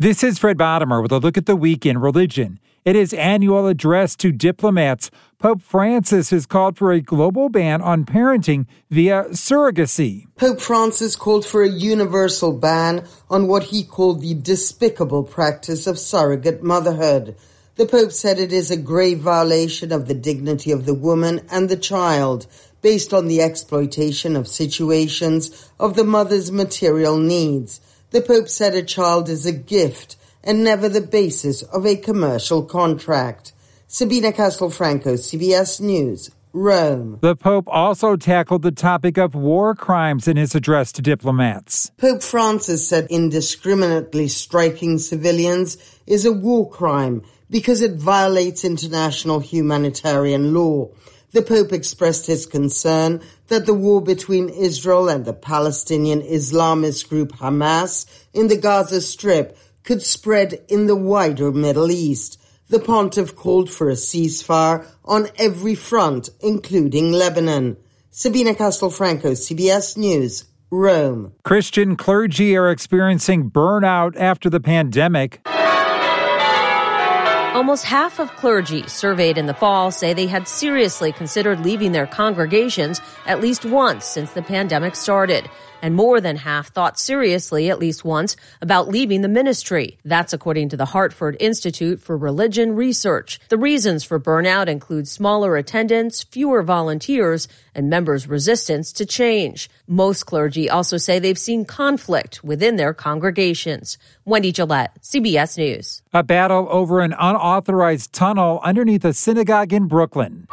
This is Fred Bottomer with a look at the week in religion. In his annual address to diplomats, Pope Francis has called for a global ban on parenting via surrogacy. Pope Francis called for a universal ban on what he called the despicable practice of surrogate motherhood. The Pope said it is a grave violation of the dignity of the woman and the child based on the exploitation of situations of the mother's material needs. The Pope said a child is a gift and never the basis of a commercial contract. Sabina Castelfranco, CBS News, Rome. The Pope also tackled the topic of war crimes in his address to diplomats. Pope Francis said indiscriminately striking civilians is a war crime because it violates international humanitarian law. The Pope expressed his concern that the war between Israel and the Palestinian Islamist group Hamas in the Gaza Strip could spread in the wider Middle East. The pontiff called for a ceasefire on every front, including Lebanon. Sabina Castelfranco, CBS News, Rome. Christian clergy are experiencing burnout after the pandemic. Almost half of clergy surveyed in the fall say they had seriously considered leaving their congregations at least once since the pandemic started. And more than half thought seriously at least once about leaving the ministry. That's according to the Hartford Institute for Religion Research. The reasons for burnout include smaller attendance, fewer volunteers, and members' resistance to change. Most clergy also say they've seen conflict within their congregations. Wendy Gillette, CBS News. A battle over an unauthorized tunnel underneath a synagogue in Brooklyn.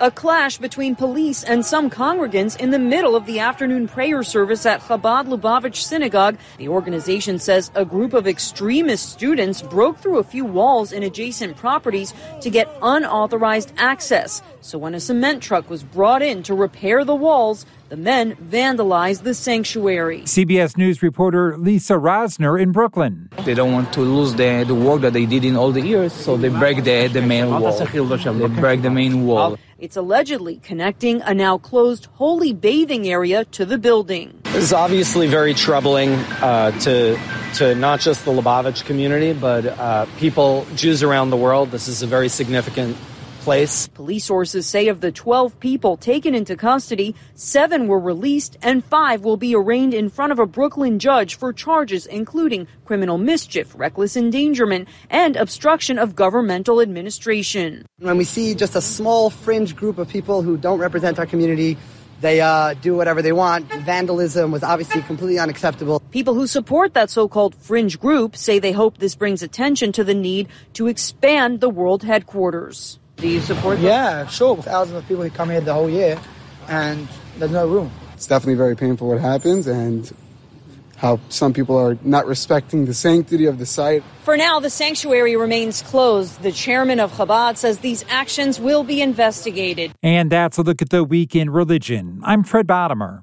A clash between police and some congregants in the middle of the afternoon prayer service at Chabad Lubavitch Synagogue. The organization says a group of extremist students broke through a few walls in adjacent properties to get unauthorized access. So when a cement truck was brought in to repair the walls, the men vandalized the sanctuary. CBS News reporter Lisa Rozner in Brooklyn. They don't want to lose the, the work that they did in all the years, so they break the, the main wall. They break the main wall. It's allegedly connecting a now closed holy bathing area to the building. This is obviously very troubling uh, to to not just the Lubavitch community, but uh, people, Jews around the world. This is a very significant place. Police sources say of the 12 people taken into custody, seven were released and five will be arraigned in front of a Brooklyn judge for charges including criminal mischief, reckless endangerment, and obstruction of governmental administration. When we see just a small fringe group of people who don't represent our community, they uh, do whatever they want. Vandalism was obviously completely unacceptable. People who support that so-called fringe group say they hope this brings attention to the need to expand the world headquarters. Do you support them? Yeah, sure. Thousands of people who come here the whole year, and there's no room. It's definitely very painful what happens, and how some people are not respecting the sanctity of the site. For now, the sanctuary remains closed. The chairman of Chabad says these actions will be investigated. And that's a look at the week in religion. I'm Fred Bottomer.